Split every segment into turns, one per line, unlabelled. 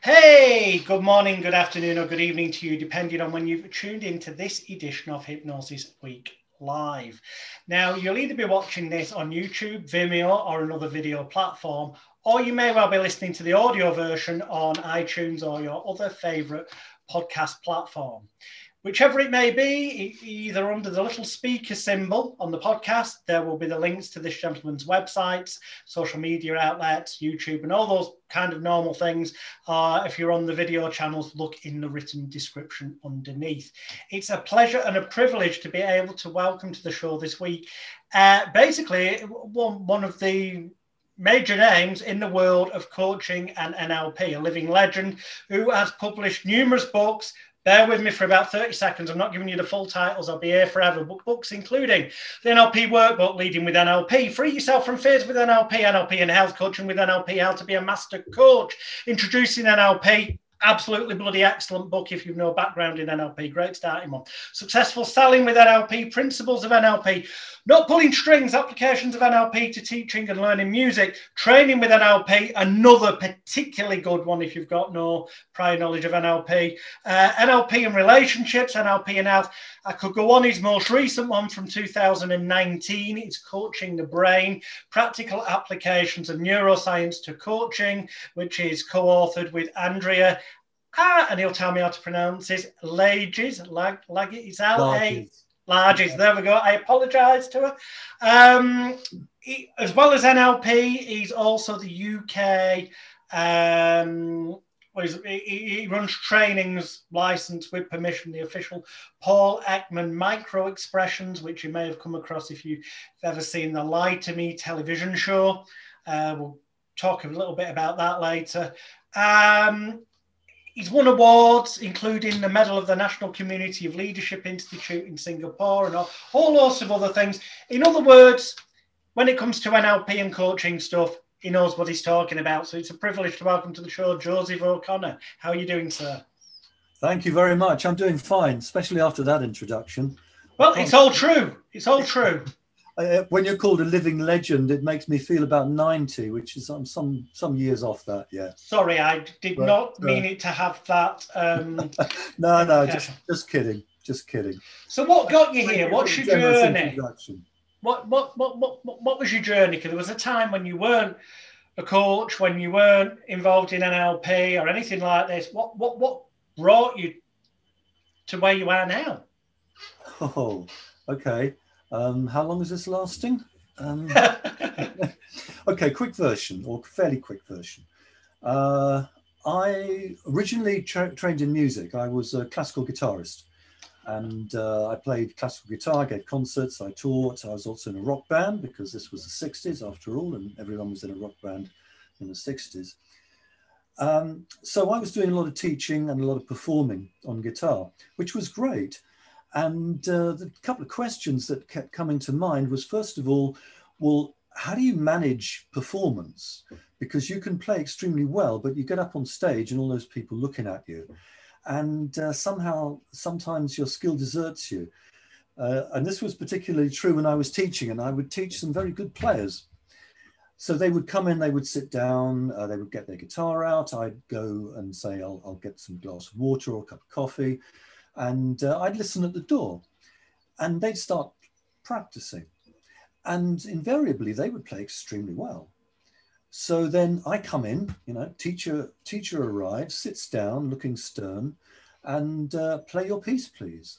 Hey, good morning, good afternoon, or good evening to you, depending on when you've tuned into this edition of Hypnosis Week Live. Now, you'll either be watching this on YouTube, Vimeo, or another video platform, or you may well be listening to the audio version on iTunes or your other favorite podcast platform. Whichever it may be, either under the little speaker symbol on the podcast, there will be the links to this gentleman's websites, social media outlets, YouTube, and all those kind of normal things. Uh, if you're on the video channels, look in the written description underneath. It's a pleasure and a privilege to be able to welcome to the show this week. Uh, basically, one, one of the major names in the world of coaching and NLP, a living legend who has published numerous books, Bear with me for about 30 seconds. I'm not giving you the full titles. I'll be here forever. Book books including the NLP workbook, Leading with NLP, Free Yourself from Fears with NLP, NLP and Health Coaching with NLP, How to Be a Master Coach, Introducing NLP, absolutely bloody excellent book if you've no background in NLP. Great starting one. Successful selling with NLP, principles of NLP, not pulling strings, applications of NLP to teaching and learning music, training with NLP, another particularly good one if you've got no prior knowledge of NLP, uh, NLP and relationships, NLP and health. I could go on. His most recent one from 2019 is Coaching the Brain, Practical Applications of Neuroscience to Coaching, which is co authored with Andrea. Ah, and he'll tell me how to pronounce it. Lages, lag, lag, it's L A. Larges, there we go. I apologise to her. Um, he, as well as NLP, he's also the UK um, he, runs trainings licensed with permission, the official Paul Ekman micro expressions, which you may have come across if you've ever seen the Lie to Me television show. Uh, we'll talk a little bit about that later. Um, he's won awards, including the Medal of the National Community of Leadership Institute in Singapore and all, all sorts of other things. In other words, when it comes to NLP and coaching stuff, he knows what he's talking about. So it's a privilege to welcome to the show Joseph O'Connor. How are you doing, sir?
Thank you very much. I'm doing fine, especially after that introduction.
Well, it's all true. It's all true.
Uh, when you're called a living legend, it makes me feel about 90, which is um, some some years off that. Yeah.
Sorry, I did but, not mean uh, it to have that. Um,
no, no, just just kidding, just kidding.
So, what got you here? What's your journey? What, what, what, what, what was your journey? Because there was a time when you weren't a coach, when you weren't involved in NLP or anything like this. What, what, what brought you to where you are now?
Oh, okay. Um, how long is this lasting? Um, okay, quick version or fairly quick version. Uh, I originally tra- trained in music. I was a classical guitarist and uh, I played classical guitar, gave concerts, I taught. I was also in a rock band because this was the 60s after all, and everyone was in a rock band in the 60s. Um, so I was doing a lot of teaching and a lot of performing on guitar, which was great. And uh, the couple of questions that kept coming to mind was first of all, well, how do you manage performance? Because you can play extremely well, but you get up on stage and all those people looking at you and uh, somehow sometimes your skill deserts you. Uh, and this was particularly true when I was teaching, and I would teach some very good players. So they would come in, they would sit down, uh, they would get their guitar out. I'd go and say, I'll, I'll, get some glass of water or a cup of coffee. And uh, I'd listen at the door. And they'd start practicing. And invariably, they would play extremely well. So then I come in, you know, teacher teacher arrives, sits down, looking stern, and uh, play your piece, please.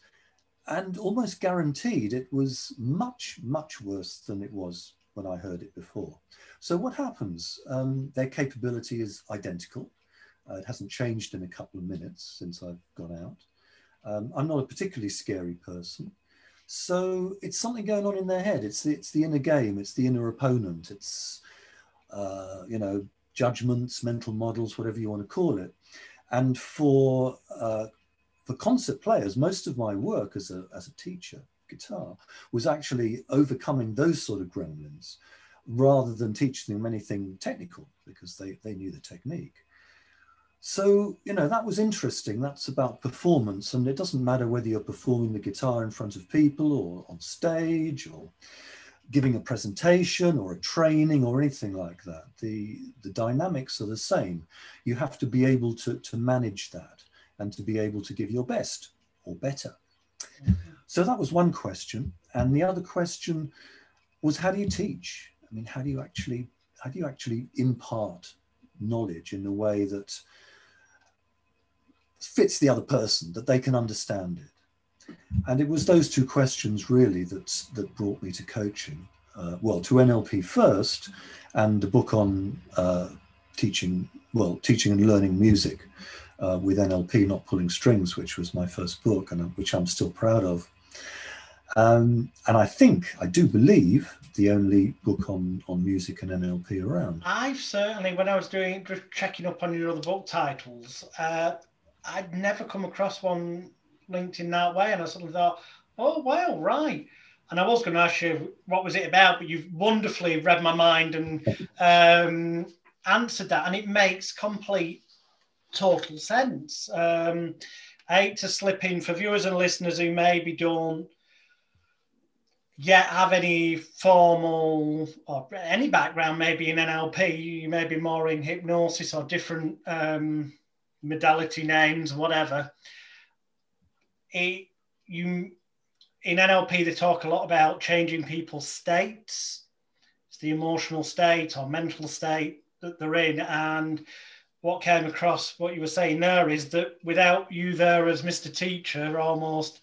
And almost guaranteed, it was much much worse than it was when I heard it before. So what happens? Um, their capability is identical. Uh, it hasn't changed in a couple of minutes since I've gone out. Um, I'm not a particularly scary person. So it's something going on in their head. It's the, it's the inner game. It's the inner opponent. It's uh, you know, judgments, mental models, whatever you want to call it. And for uh, for concert players, most of my work as a as a teacher, guitar, was actually overcoming those sort of gremlins, rather than teaching them anything technical because they they knew the technique. So you know that was interesting. That's about performance, and it doesn't matter whether you're performing the guitar in front of people or on stage or giving a presentation or a training or anything like that. The, the dynamics are the same. You have to be able to, to manage that and to be able to give your best or better. Mm-hmm. So that was one question. And the other question was how do you teach? I mean, how do you actually how do you actually impart knowledge in a way that fits the other person, that they can understand it? And it was those two questions really that that brought me to coaching. Uh, well, to NLP first, and the book on uh, teaching, well, teaching and learning music uh, with NLP, not pulling strings, which was my first book, and which I'm still proud of. Um, and I think, I do believe, the only book on, on music and NLP around.
I've certainly, when I was doing, just checking up on your other book titles, uh, I'd never come across one linked in that way. And I suddenly thought, oh, wow, right. And I was going to ask you what was it about, but you've wonderfully read my mind and um, answered that. And it makes complete, total sense. Um, I hate to slip in for viewers and listeners who maybe don't yet have any formal or any background maybe in NLP, you may be more in hypnosis or different um, modality names, whatever. It, you in NLP they talk a lot about changing people's states. It's the emotional state or mental state that they're in, and what came across what you were saying there is that without you there as Mr. Teacher, almost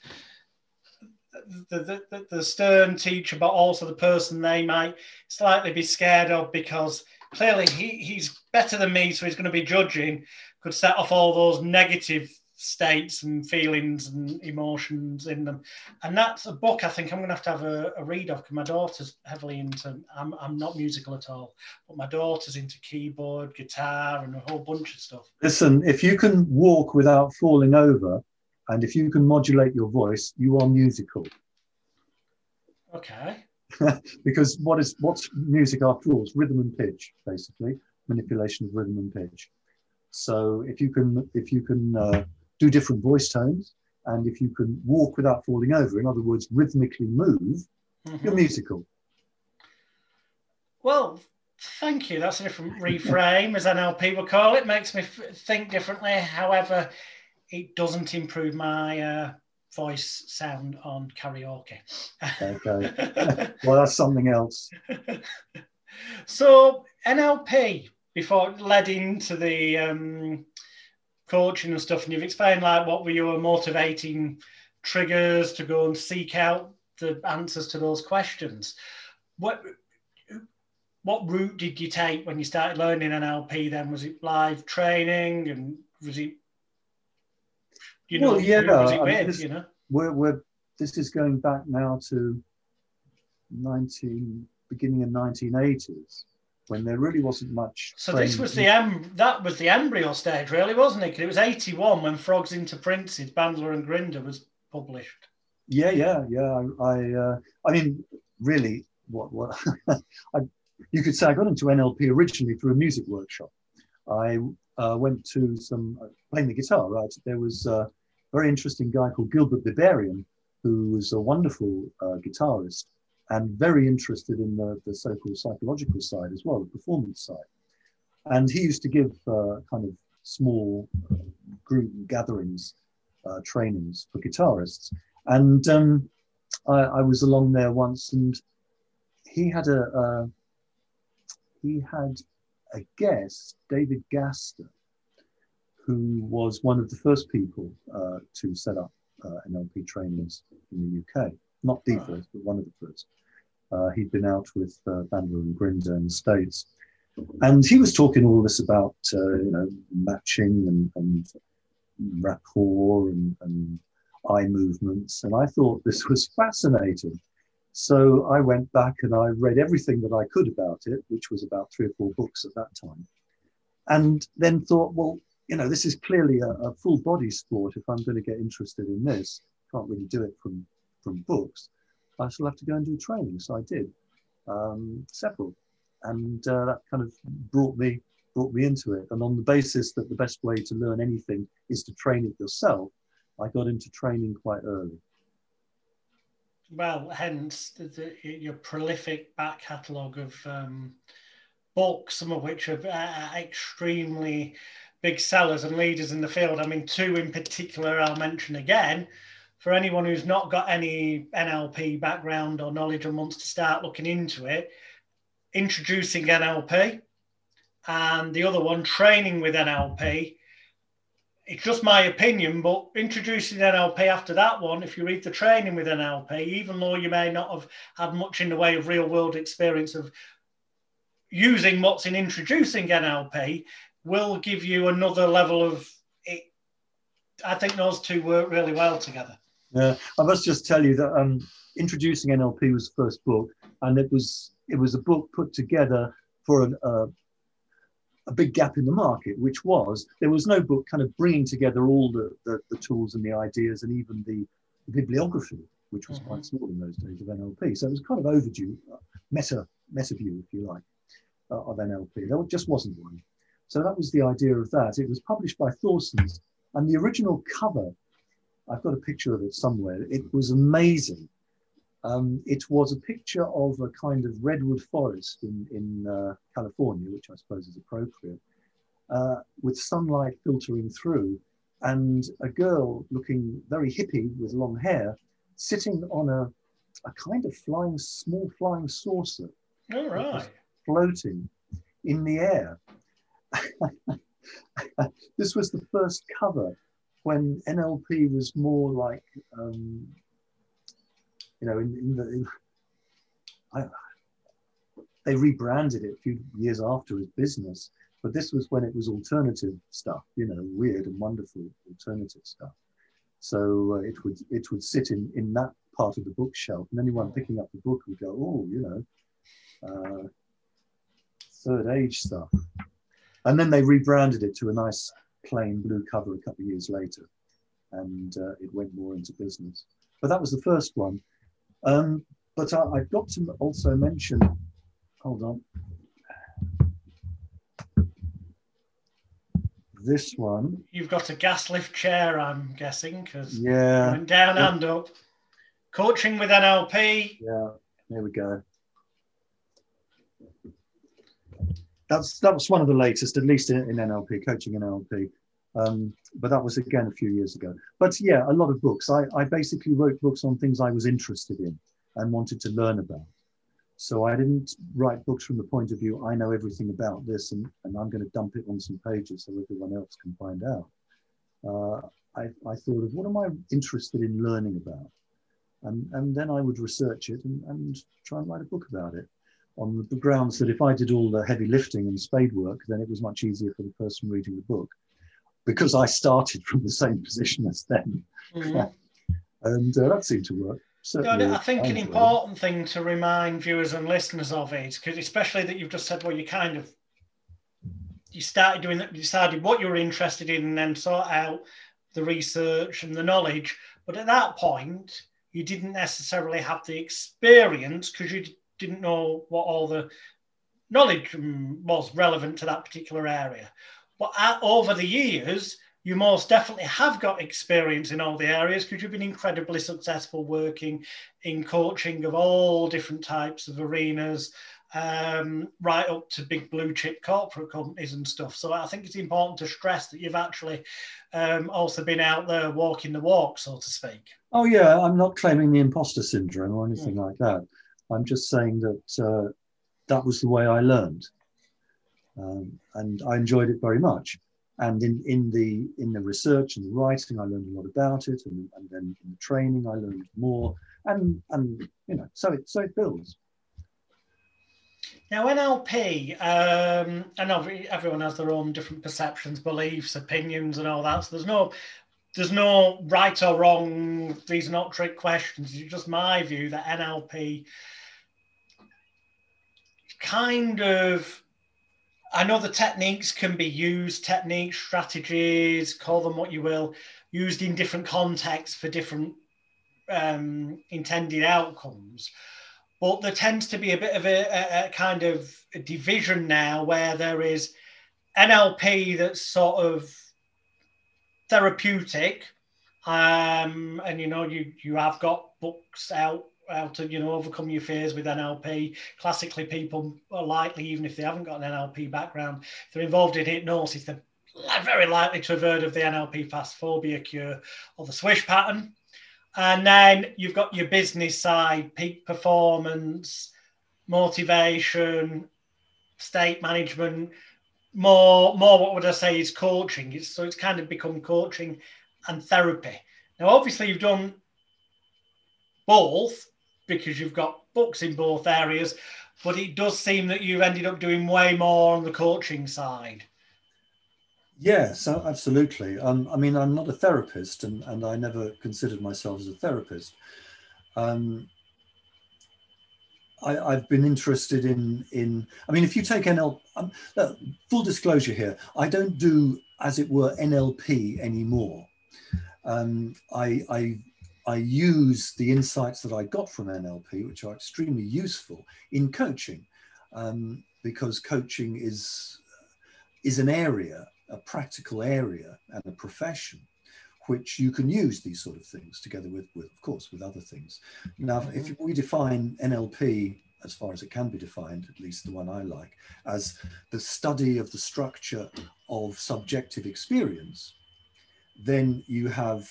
the, the, the stern teacher, but also the person they might slightly be scared of because clearly he, he's better than me, so he's going to be judging, could set off all those negative states and feelings and emotions in them. And that's a book I think I'm going to have to have a, a read of because my daughter's heavily into, I'm, I'm not musical at all, but my daughter's into keyboard, guitar, and a whole bunch of stuff.
Listen, if you can walk without falling over, and if you can modulate your voice, you are musical.
Okay.
because what is what's music after all? It's rhythm and pitch, basically manipulation of rhythm and pitch. So if you can if you can uh, do different voice tones, and if you can walk without falling over, in other words, rhythmically move, mm-hmm. you're musical.
Well, thank you. That's a different reframe, as NLP will call it. Makes me f- think differently. However, it doesn't improve my uh, voice sound on karaoke.
okay. well, that's something else.
so NLP before led into the um, coaching and stuff, and you've explained like what were your motivating triggers to go and seek out the answers to those questions. What what route did you take when you started learning NLP? Then was it live training, and was it you know, well, yeah, no, with, this, you know?
We're, we're, this is going back now to 19, beginning of 1980s when there really wasn't much.
So this was the em- that was the embryo stage, really, wasn't it? Because it was 81 when Frogs into Princes, Bandler and Grinder was published.
Yeah, yeah, yeah. I, I, uh, I mean, really, what, what I, you could say I got into NLP originally through a music workshop. I uh, went to some uh, playing the guitar. Right, there was a very interesting guy called Gilbert Biberian, who was a wonderful uh, guitarist and very interested in the, the so-called psychological side as well, the performance side. And he used to give uh, kind of small uh, group gatherings, uh, trainings for guitarists. And um, I, I, was along there once, and he had a he had a guest, David Gaster, who was one of the first people uh, to set up uh, NLP trainings in the UK. Not the first, but one of the first. Uh, he'd been out with uh, Bandler and Grinder in the States. And he was talking all this about, uh, you know, matching and, and rapport and, and eye movements. And I thought this was fascinating. So I went back and I read everything that I could about it, which was about three or four books at that time. And then thought, well, you know, this is clearly a, a full body sport. If I'm going to get interested in this, can't really do it from, from books. I shall have to go and do training. So I did um, several. And uh, that kind of brought me brought me into it. And on the basis that the best way to learn anything is to train it yourself, I got into training quite early.
well, hence the, the, your prolific back catalogue of um, books, some of which are uh, extremely big sellers and leaders in the field. I mean, two in particular I'll mention again. For anyone who's not got any NLP background or knowledge and wants to start looking into it, introducing NLP, and the other one, training with NLP. It's just my opinion, but introducing NLP after that one, if you read the training with NLP, even though you may not have had much in the way of real world experience of using what's in introducing NLP, will give you another level of it. I think those two work really well together.
Yeah, I must just tell you that um, introducing NLP was the first book, and it was it was a book put together for an, uh, a big gap in the market, which was there was no book kind of bringing together all the, the, the tools and the ideas and even the, the bibliography, which was mm-hmm. quite small in those days of NLP. So it was kind of overdue, uh, meta, meta view, if you like, uh, of NLP. There just wasn't one. So that was the idea of that. It was published by Thorsons, and the original cover, I've got a picture of it somewhere. It was amazing. Um, it was a picture of a kind of redwood forest in, in uh, California, which I suppose is appropriate, uh, with sunlight filtering through, and a girl looking very hippie with long hair sitting on a, a kind of flying, small flying saucer.
All right.
Floating in the air. this was the first cover when NLP was more like um, you know, in, in the, in, I, they rebranded it a few years after as business, but this was when it was alternative stuff, you know, weird and wonderful alternative stuff. So uh, it would it would sit in in that part of the bookshelf, and anyone picking up the book would go, oh, you know, uh, third age stuff. And then they rebranded it to a nice plain blue cover a couple of years later, and uh, it went more into business. But that was the first one. Um, but I, have got to also mention, hold on. This one.
You've got a gas lift chair, I'm guessing, because
yeah,
went down yeah. and up. Coaching with NLP.
Yeah, there we go. That's that was one of the latest, at least in, in NLP, coaching in NLP. Um, but that was again a few years ago. But yeah, a lot of books. I, I basically wrote books on things I was interested in and wanted to learn about. So I didn't write books from the point of view, I know everything about this and, and I'm going to dump it on some pages so everyone else can find out. Uh, I, I thought of what am I interested in learning about? And, and then I would research it and, and try and write a book about it on the grounds that if I did all the heavy lifting and spade work, then it was much easier for the person reading the book because I started from the same position as them. Mm-hmm. and uh, that seemed to work.
Certainly, I think an important thing to remind viewers and listeners of is because especially that you've just said, well, you kind of you started doing that, you decided what you were interested in, and then sort out the research and the knowledge. But at that point, you didn't necessarily have the experience because you didn't know what all the knowledge mm, was relevant to that particular area. But over the years, you most definitely have got experience in all the areas because you've been incredibly successful working in coaching of all different types of arenas, um, right up to big blue chip corporate companies and stuff. So I think it's important to stress that you've actually um, also been out there walking the walk, so to speak.
Oh, yeah, I'm not claiming the imposter syndrome or anything mm. like that. I'm just saying that uh, that was the way I learned um, and I enjoyed it very much. And in, in the in the research and the writing, I learned a lot about it, and, and then in the training, I learned more, and and you know, so it so it builds.
Now, NLP, um, and everyone has their own different perceptions, beliefs, opinions, and all that. So there's no, there's no right or wrong. These are not trick questions. It's just my view that NLP kind of I know the techniques can be used, techniques, strategies, call them what you will, used in different contexts for different um, intended outcomes. But there tends to be a bit of a, a, kind of a division now where there is NLP that's sort of therapeutic. Um, and you know, you you have got books out how to you know overcome your fears with NLP. Classically, people are likely, even if they haven't got an NLP background, they're involved in hypnosis. They're very likely to have heard of the NLP fast phobia cure or the swish pattern. And then you've got your business side, peak performance, motivation, state management, more more what would I say is coaching. It's, so it's kind of become coaching and therapy. Now, obviously, you've done both because you've got books in both areas, but it does seem that you've ended up doing way more on the coaching side.
Yes, absolutely. Um, I mean, I'm not a therapist, and, and I never considered myself as a therapist. Um, I, have been interested in in. I mean, if you take NLP, um, uh, full disclosure here, I don't do, as it were, NLP anymore. Um, I, I I use the insights that I got from NLP, which are extremely useful in coaching, um, because coaching is is an area, a practical area, and a profession which you can use these sort of things together with, with of course, with other things. Now, if mm-hmm. we define NLP as far as it can be defined, at least the one I like, as the study of the structure of subjective experience, then you have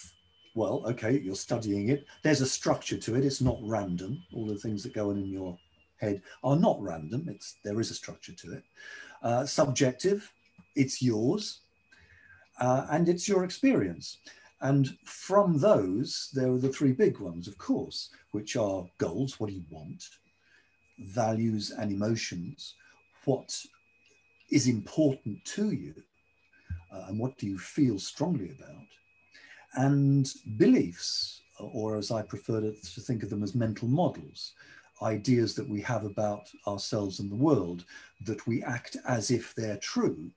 well, okay, you're studying it. There's a structure to it. It's not random. All the things that go on in your head are not random. It's there is a structure to it. Uh, subjective, it's yours, uh, and it's your experience. And from those, there are the three big ones, of course, which are goals. What do you want? Values and emotions. What is important to you? Uh, and what do you feel strongly about? And beliefs, or as I prefer to, think of them as mental models, ideas that we have about ourselves and the world that we act as if they're true.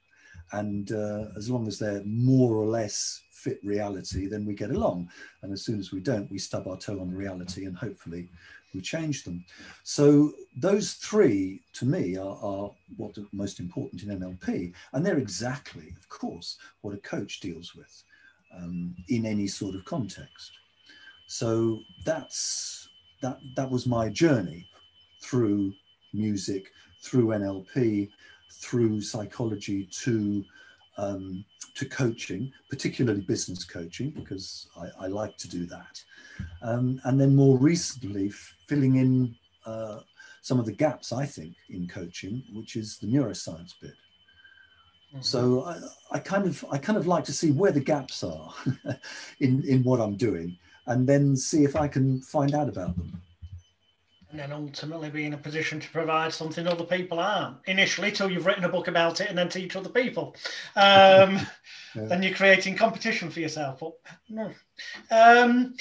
And uh, as long as they're more or less fit reality, then we get along. And as soon as we don't, we stub our toe on reality and hopefully we change them. So those three, to me, are, are what are most important in NLP. And they're exactly, of course, what a coach deals with um, in any sort of context. So that's that that was my journey through music, through NLP, through psychology to um, to coaching, particularly business coaching, because I, I like to do that. Um, and then more recently, filling in uh, some of the gaps, I think, in coaching, which is the neuroscience bit. Mm-hmm. So I, I, kind of I kind of like to see where the gaps are in in what I'm doing, and then see if I can find out about them.
And then ultimately be in a position to provide something other people aren't. Initially, till you've written a book about it, and then teach other people. Um, yeah. Then you're creating competition for yourself. But no. Um,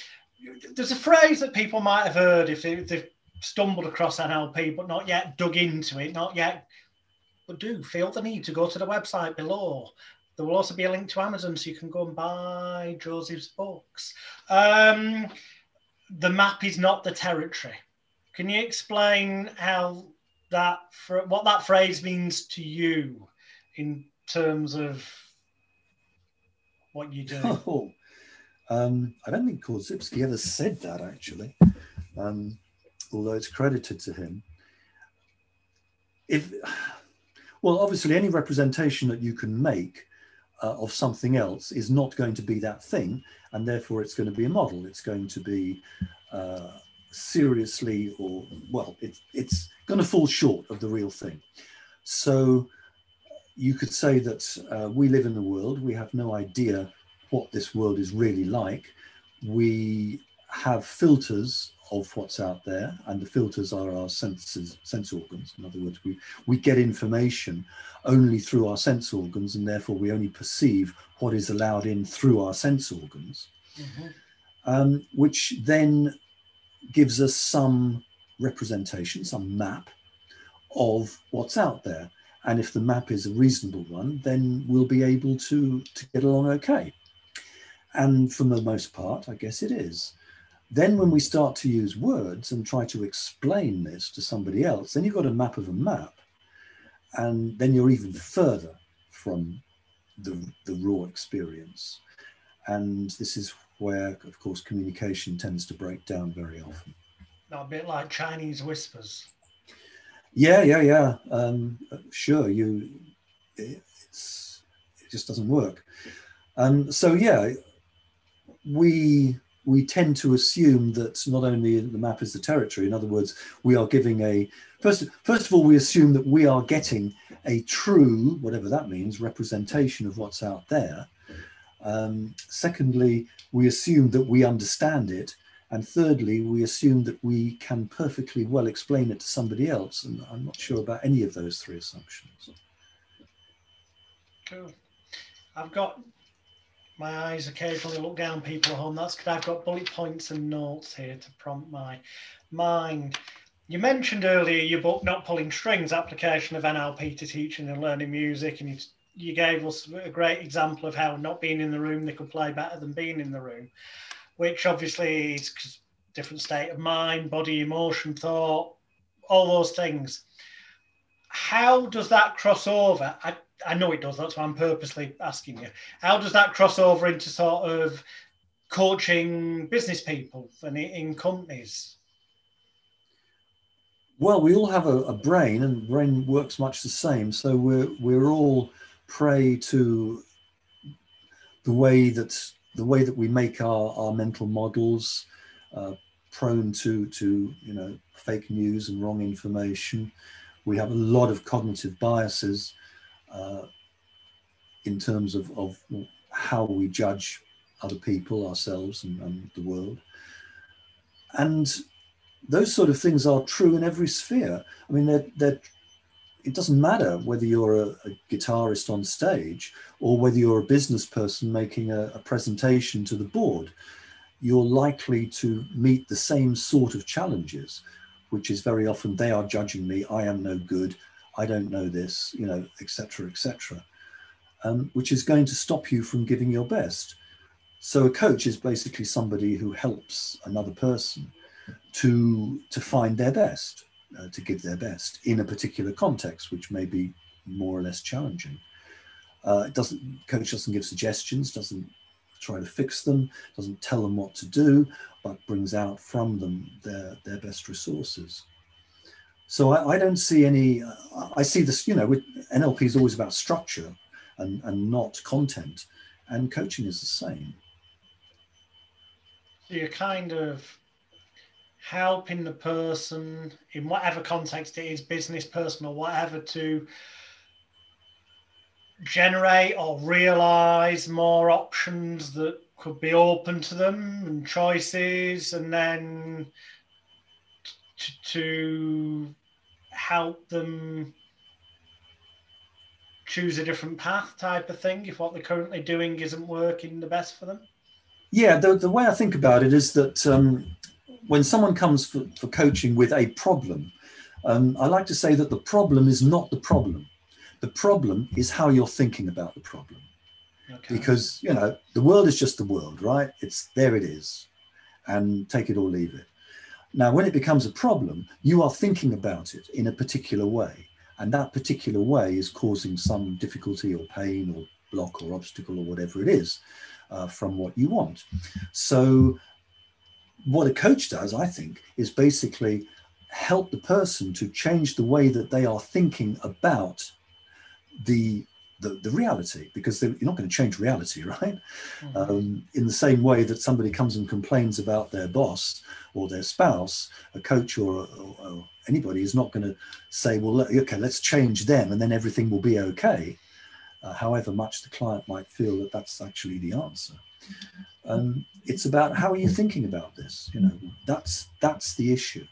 there's a phrase that people might have heard if they, they've stumbled across NLP, but not yet dug into it, not yet do feel the need to go to the website below. There will also be a link to Amazon so you can go and buy Joseph's books. Um, the map is not the territory. Can you explain how that what that phrase means to you in terms of what you do?
Oh, um, I don't think Korzybski ever said that actually, um, although it's credited to him. If well, obviously, any representation that you can make uh, of something else is not going to be that thing, and therefore it's going to be a model. It's going to be uh, seriously, or well, it, it's going to fall short of the real thing. So you could say that uh, we live in the world, we have no idea what this world is really like. We have filters of what's out there, and the filters are our senses, sense organs. In other words, we, we get information only through our sense organs, and therefore we only perceive what is allowed in through our sense organs, mm-hmm. um, which then gives us some representation, some map of what's out there. And if the map is a reasonable one, then we'll be able to, to get along okay. And for the most part, I guess it is. Then when we start to use words and try to explain this to somebody else, then you've got a map of a map. And then you're even further from the, the raw experience. And this is where, of course, communication tends to break down very often.
A bit like Chinese whispers.
Yeah, yeah, yeah. Um, sure, you. It's it just doesn't work. Um, so yeah, we we tend to assume that not only the map is the territory. In other words, we are giving a first. First of all, we assume that we are getting a true, whatever that means, representation of what's out there. Um, secondly, we assume that we understand it. And thirdly, we assume that we can perfectly well explain it to somebody else. And I'm not sure about any of those three assumptions.
Cool. I've got my eyes occasionally look down people at home. That's because I've got bullet points and notes here to prompt my mind. You mentioned earlier your book, Not Pulling Strings, application of NLP to teaching and learning music, and you, you gave us a great example of how not being in the room, they could play better than being in the room, which obviously is different state of mind, body, emotion, thought, all those things. How does that cross over? I, I know it does, that's why I'm purposely asking you. How does that cross over into sort of coaching business people and in companies?
Well, we all have a, a, brain, and brain works much the same. So we're we're all prey to the way that the way that we make our, our mental models, uh, prone to to you know fake news and wrong information. We have a lot of cognitive biases in terms of, of how we judge other people, ourselves, and, and the world. And those sort of things are true in every sphere. I mean, they're, they're, it doesn't matter whether you're a, a, guitarist on stage or whether you're a business person making a, a presentation to the board. You're likely to meet the same sort of challenges, which is very often they are judging me, I am no good, I don't know this, you know, etc., etc., um, which is going to stop you from giving your best. So a coach is basically somebody who helps another person to to find their best, uh, to give their best in a particular context, which may be more or less challenging. Uh, it doesn't coach doesn't give suggestions, doesn't try to fix them, doesn't tell them what to do, but brings out from them their their best resources. So I, I don't see any. Uh, I see this, you know, with NLP is always about structure and and not content, and coaching is the same.
So you're kind of helping the person in whatever context it is business personal whatever to generate or realize more options that could be open to them and choices and then to, to help them choose a different path type of thing if what they're currently doing isn't working the best for them
yeah the, the way i think about it is that um, when someone comes for, for coaching with a problem, um, I like to say that the problem is not the problem. The problem is how you're thinking about the problem. Okay. Because, you know, the world is just the world, right? It's there it is. And take it or leave it. Now, when it becomes a problem, you are thinking about it in a particular way. And that particular way is causing some difficulty or pain or block or obstacle or whatever it is uh, from what you want. So what a coach does, I think, is basically help the person to change the way that they are thinking about the the, the reality because you're not going to change reality right mm-hmm. um, in the same way that somebody comes and complains about their boss or their spouse a coach or, or, or anybody is not going to say well okay let's change them and then everything will be okay uh, however much the client might feel that that's actually the answer um, it's about how are you thinking about this? You know, that's that's the issue.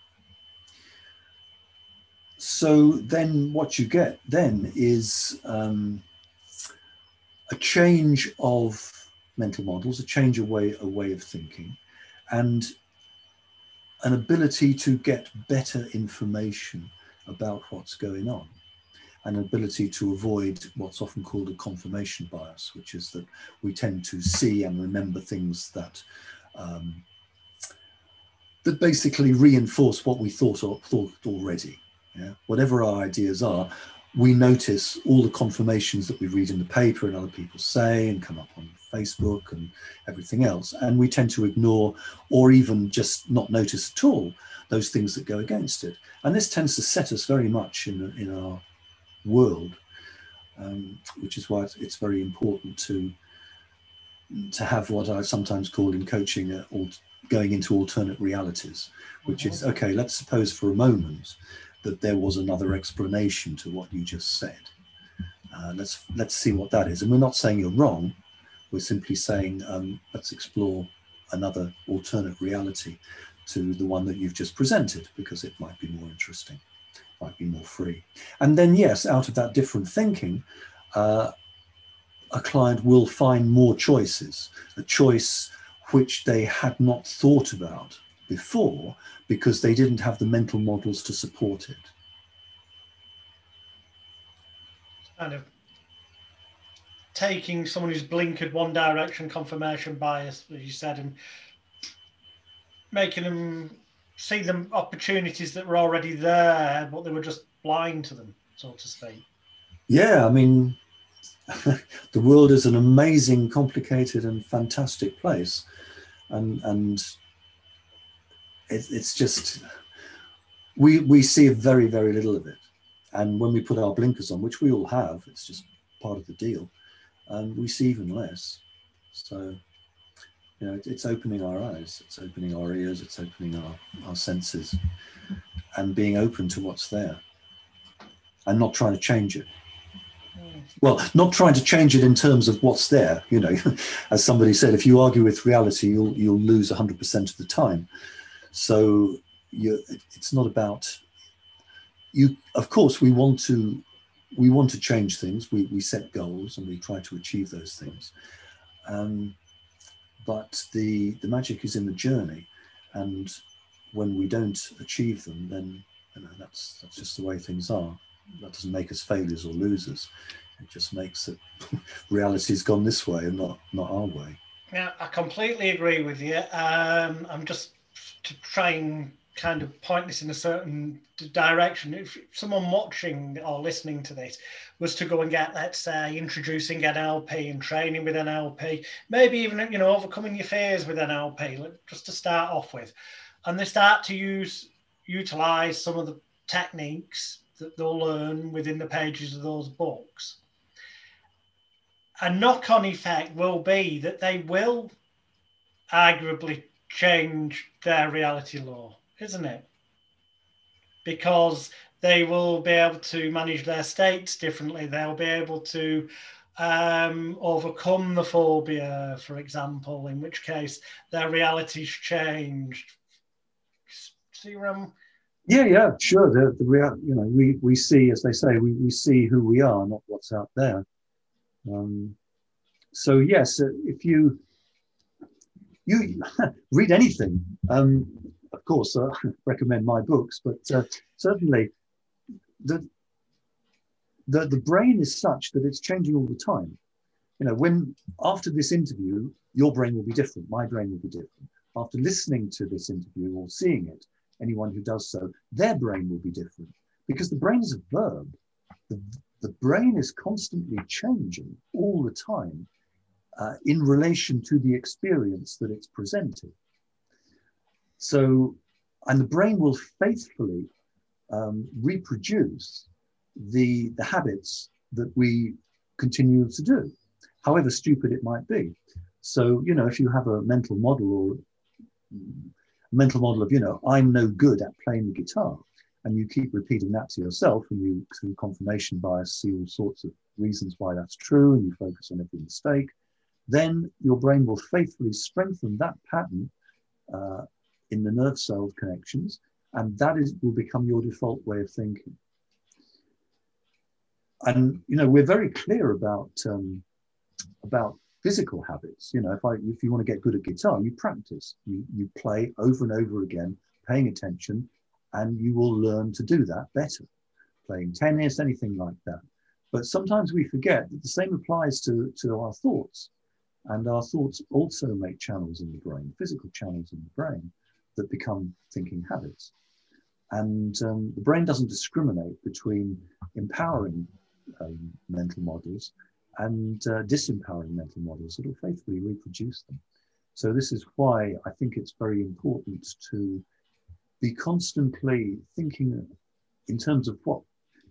So then, what you get then is um, a change of mental models, a change of way a way of thinking, and an ability to get better information about what's going on an ability to avoid what's often called a confirmation bias, which is that we tend to see and remember things that um, that basically reinforce what we thought or, thought already. Yeah? Whatever our ideas are, we notice all the confirmations that we read in the paper and other people say and come up on Facebook and everything else, and we tend to ignore or even just not notice at all those things that go against it. And this tends to set us very much in, in our world, um, which is why it's, it's, very important to, to have what I sometimes call in coaching uh, going into alternate realities, which is, mm-hmm. okay, let's suppose for a moment that there was another explanation to what you just said. Uh, let's let's see what that is. And we're not saying you're wrong. We're simply saying um, let's explore another alternate reality to the one that you've just presented because it might be more interesting, might be more free. And then yes, out of that different thinking, uh, a client will find more choices, a choice which they had not thought about before because they didn't have the mental models to support it.
Kind of taking someone who's blinkered one direction confirmation bias, as you said, and making them see them opportunities that were already there, but they were just blind to them, so to speak.
Yeah, I mean, the world is an amazing, complicated, and fantastic place, and and it, it's just we we see very very little of it, and when we put our blinkers on, which we all have, it's just part of the deal and we see even less. So, you know, it's opening our eyes, it's opening our ears, it's opening our, our senses, and being open to what's there, and not trying to change it. Well, not trying to change it in terms of what's there. You know, as somebody said, if you argue with reality, you'll you'll lose 100% of the time. So you, it's not about you. Of course, we want to we want to change things. We, we set goals and we try to achieve those things. Um, but the, the magic is in the journey. And when we don't achieve them, then you know, that's, that's just the way things are. That doesn't make us failures or losers. It just makes it reality's gone this way and not, not our way.
Yeah, I completely agree with you. Um, I'm just to try and kind of point this in a certain direction. If someone watching or listening to this was to go and get, let's say, introducing NLP and training with NLP, maybe even you know overcoming your fears with NLP, just to start off with, and they start to use utilize some of the techniques that they'll learn within the pages of those books. A knock-on effect will be that they will arguably change their reality law isn't it? Because they will be able to manage their states differently. They'll be able to um, overcome the phobia, for example, in which case their reality's changed. See where I'm...
Yeah, yeah, sure. The, the real, you know, we, we see, as they say, we, we see who we are, not what's out there. Um, so yes, if you you read anything, um, of course, uh, recommend my books, but uh, certainly the, the, the brain is such that it's changing all the time. You know, when after this interview, your brain will be different, my brain will be different. After listening to this interview or seeing it, anyone who does so, their brain will be different because the brain is a verb. The, the brain is constantly changing all the time uh, in relation to the experience that it's presenting. So, and the brain will faithfully um, reproduce the, the habits that we continue to do, however stupid it might be. So, you know, if you have a mental model or a mental model of, you know, I'm no good at playing the guitar, and you keep repeating that to yourself, and you, through confirmation bias, see all sorts of reasons why that's true, and you focus on every mistake, then your brain will faithfully strengthen that pattern uh, in the nerve cell connections, and that is will become your default way of thinking. And you know, we're very clear about um, about physical habits. You know, if I if you want to get good at guitar, you practice, you you play over and over again, paying attention, and you will learn to do that better. Playing tennis, anything like that. But sometimes we forget that the same applies to, to our thoughts. And our thoughts also make channels in the brain, physical channels in the brain that become thinking habits. And um, the brain doesn't discriminate between empowering um, mental models and uh, disempowering mental models. It'll faithfully reproduce them. So this is why I think it's very important to be constantly thinking in terms of what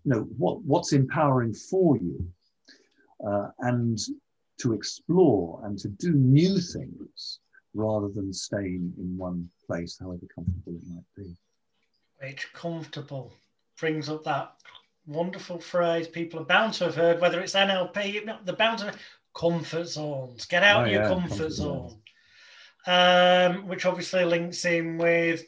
you know what what's empowering for you uh, and to explore and to do new things rather than staying in one place however comfortable it might be.
Which comfortable brings up that wonderful phrase people are bound to have heard whether it's nlp the bound to comfort zones. Get out oh, of your yeah, comfort, comfort zone. Um, which obviously links in with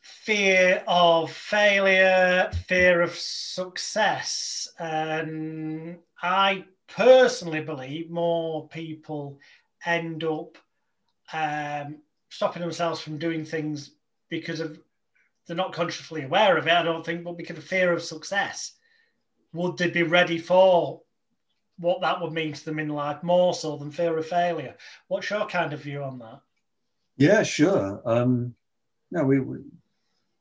fear of failure, fear of success. And I personally believe more people end up um, stopping themselves from doing things because of they're not consciously aware of it, I don't think, but because of fear of success. Would they be ready for what that would mean to them in life more so than fear of failure? What's your kind of view on that?
Yeah, sure. Um, no, we, we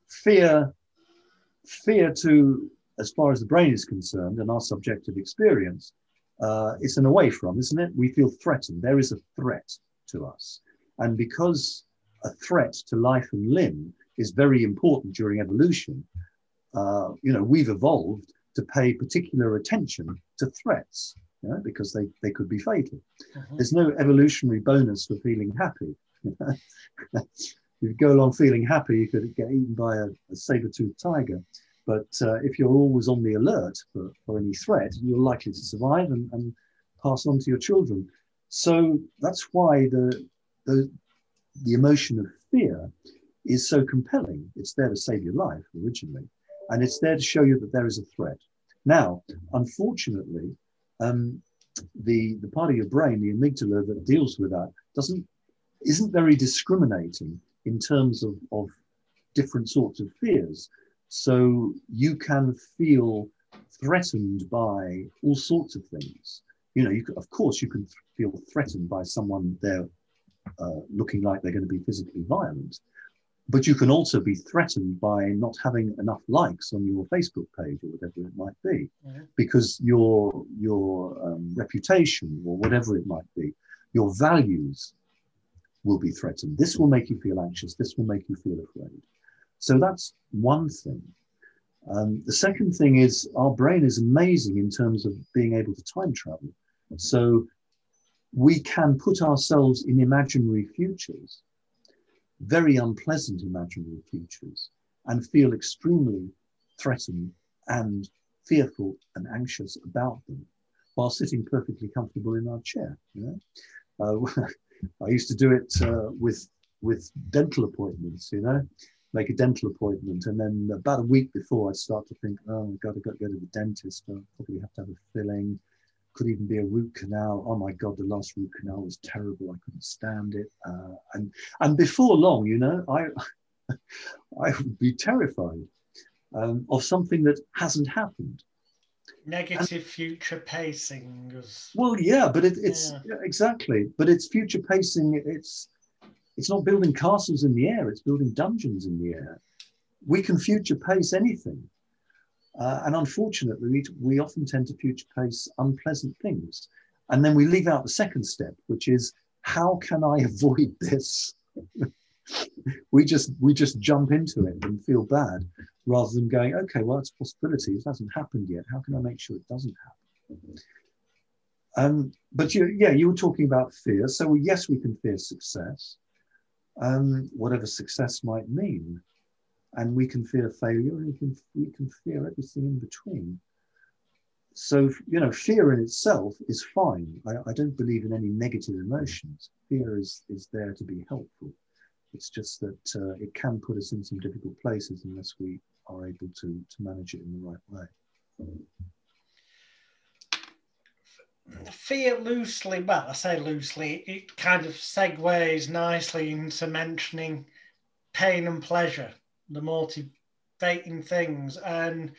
fear, fear to, as far as the brain is concerned and our subjective experience, uh, it's an away from, isn't it? We feel threatened. There is a threat to us. And because a threat to life and limb is very important during evolution, uh, you know, we've evolved to pay particular attention to threats you know, because they, they could be fatal. Uh-huh. There's no evolutionary bonus for feeling happy. If you go along feeling happy, you could get eaten by a, a saber-toothed tiger. But uh, if you're always on the alert for, for any threat, you're likely to survive and, and pass on to your children. So that's why the, the, the emotion of fear is so compelling. It's there to save your life originally, and it's there to show you that there is a threat. Now, unfortunately, um, the, the part of your brain, the amygdala that deals with that, doesn't isn't very discriminating in terms of, of different sorts of fears. So you can feel threatened by all sorts of things. You know, you can, of course, you can feel threatened by someone there uh, looking like they're going to be physically violent, but you can also be threatened by not having enough likes on your Facebook page or whatever it might be, mm-hmm. because your your um, reputation or whatever it might be, your values will be threatened. This will make you feel anxious. This will make you feel afraid. So that's one thing. Um, the second thing is our brain is amazing in terms of being able to time travel. So we can put ourselves in imaginary futures, very unpleasant imaginary futures, and feel extremely threatened and fearful and anxious about them while sitting perfectly comfortable in our chair. You know? uh, I used to do it uh, with with dental appointments, you know, make a dental appointment, and then about a week before, I'd start to think, oh, my God, I've got to, go to the dentist. I'll probably have to have a filling. Could even be a root canal. Oh my God, the last root canal was terrible. I couldn't stand it. Uh, and and before long, you know, I I would be terrified um, of something that hasn't happened
negative and, future pacing
well yeah but it, it's yeah. Yeah, exactly but it's future pacing it's it's not building castles in the air it's building dungeons in the air we can future pace anything uh, and unfortunately we, we often tend to future pace unpleasant things and then we leave out the second step which is how can i avoid this we just we just jump into it and feel bad rather than going, okay, well, it's a possibility. It hasn't happened yet. How can I make sure it doesn't happen? Um, but you, yeah, you were talking about fear. So yes, we can fear success, um, whatever success might mean, and we can fear failure, and we can we can fear everything in between. So you know, fear in itself is fine. I, I don't believe in any negative emotions. Fear is is there to be helpful. It's just that uh, it can put us in some difficult places unless we are able to, to manage it in the right way.
Fear loosely, well, I say loosely, it kind of segues nicely into mentioning pain and pleasure, the motivating things. And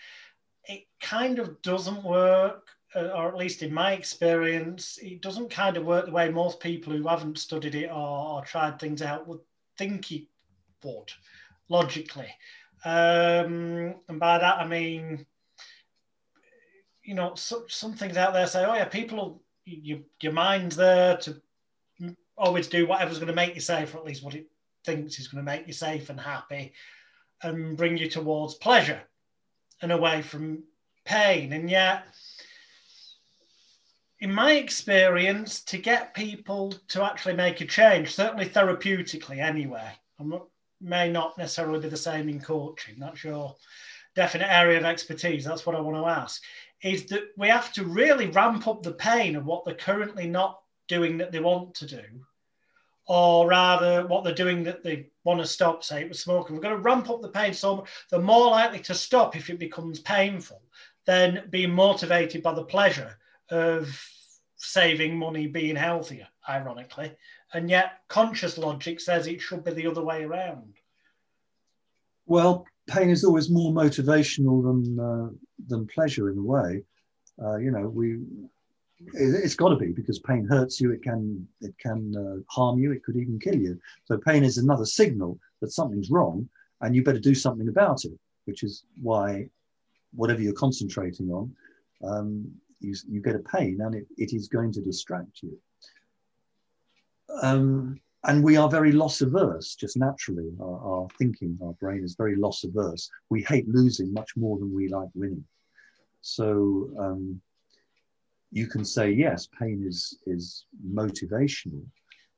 it kind of doesn't work, uh, or at least in my experience, it doesn't kind of work the way most people who haven't studied it or, or tried things out would think it would logically. Um, and by that I mean, you know, so, some things out there say, oh yeah, people, you, your mind's there to always do whatever's going to make you safe, or at least what it thinks is going to make you safe and happy and bring you towards pleasure and away from pain. And yet, in my experience, to get people to actually make a change, certainly therapeutically anyway, I may not necessarily be the same in coaching. That's your definite area of expertise. That's what I want to ask. Is that we have to really ramp up the pain of what they're currently not doing that they want to do, or rather what they're doing that they want to stop, say it was smoking. We're going to ramp up the pain so they're more likely to stop if it becomes painful than being motivated by the pleasure of saving money, being healthier, ironically. And yet, conscious logic says it should be the other way around.
Well, pain is always more motivational than uh, than pleasure in a way. Uh, you know, we it, has got to be because pain hurts you. It can it can uh, harm you. It could even kill you. So pain is another signal that something's wrong, and you better do something about it. Which is why whatever you're concentrating on, um, you, you get a pain and it, it is going to distract you. Um, and we are very loss averse, just naturally. Our, our, thinking, our brain is very loss averse. We hate losing much more than we like winning. So um, you can say yes, pain is is motivational,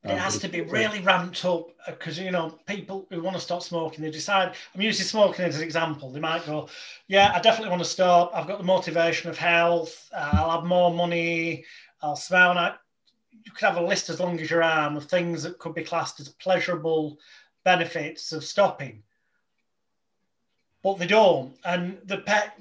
it has to be really ramped up because you know people who want to stop smoking they decide i'm using smoking as an example they might go yeah i definitely want to stop i've got the motivation of health i'll have more money i'll smell nice you could have a list as long as your arm of things that could be classed as pleasurable benefits of stopping but they don't and the pet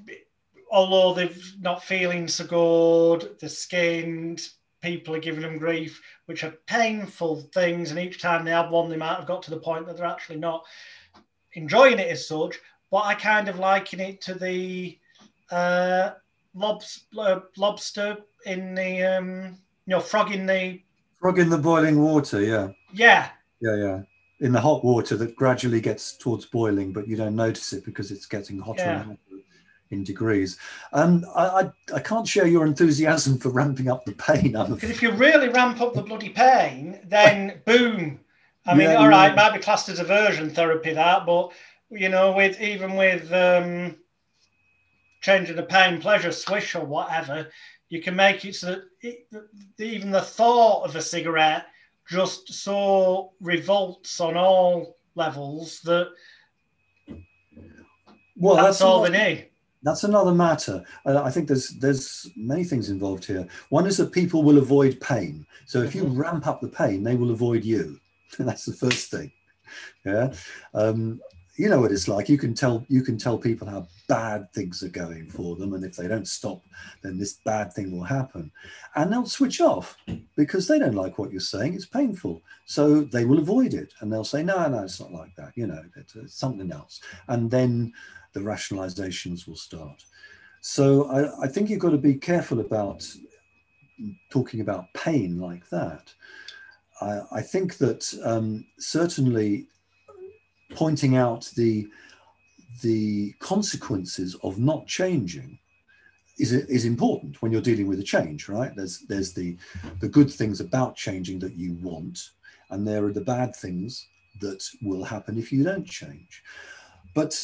although they're not feeling so good the skinned people are giving them grief, which are painful things. And each time they have one, they might have got to the point that they're actually not enjoying it as such. But I kind of liken it to the uh, uh, lobster in the, um, you know, frog in the.
Frog in the boiling water, yeah.
Yeah.
Yeah, yeah. In the hot water that gradually gets towards boiling, but you don't notice it because it's getting hotter yeah. and hotter in degrees. Um, I, I, I, can't share your enthusiasm for ramping up the pain.
Because if you really ramp up the bloody pain, then boom. I mean, yeah, all right, yeah. might be classed as aversion therapy that, but you know, with even with um, changing the pain pleasure swish or whatever, you can make it so that it, even the thought of a cigarette just so revolts on all levels that well, that's, that's all they need
that's another matter. Uh, I think there's there's many things involved here. One is that people will avoid pain. So if you mm-hmm. ramp up the pain, they will avoid you. that's the first thing. Yeah. Um, you know what it's like. You can tell you can tell people how bad things are going for them, and if they don't stop, then this bad thing will happen, and they'll switch off because they don't like what you're saying. It's painful, so they will avoid it, and they'll say, "No, no, it's not like that." You know, it's, it's something else, and then the rationalizations will start. So I, I think you've got to be careful about talking about pain like that. I, I think that um, certainly pointing out the the consequences of not changing is, is important when you're dealing with a change, right? There's there's the the good things about changing that you want, and there are the bad things that will happen if you don't change. But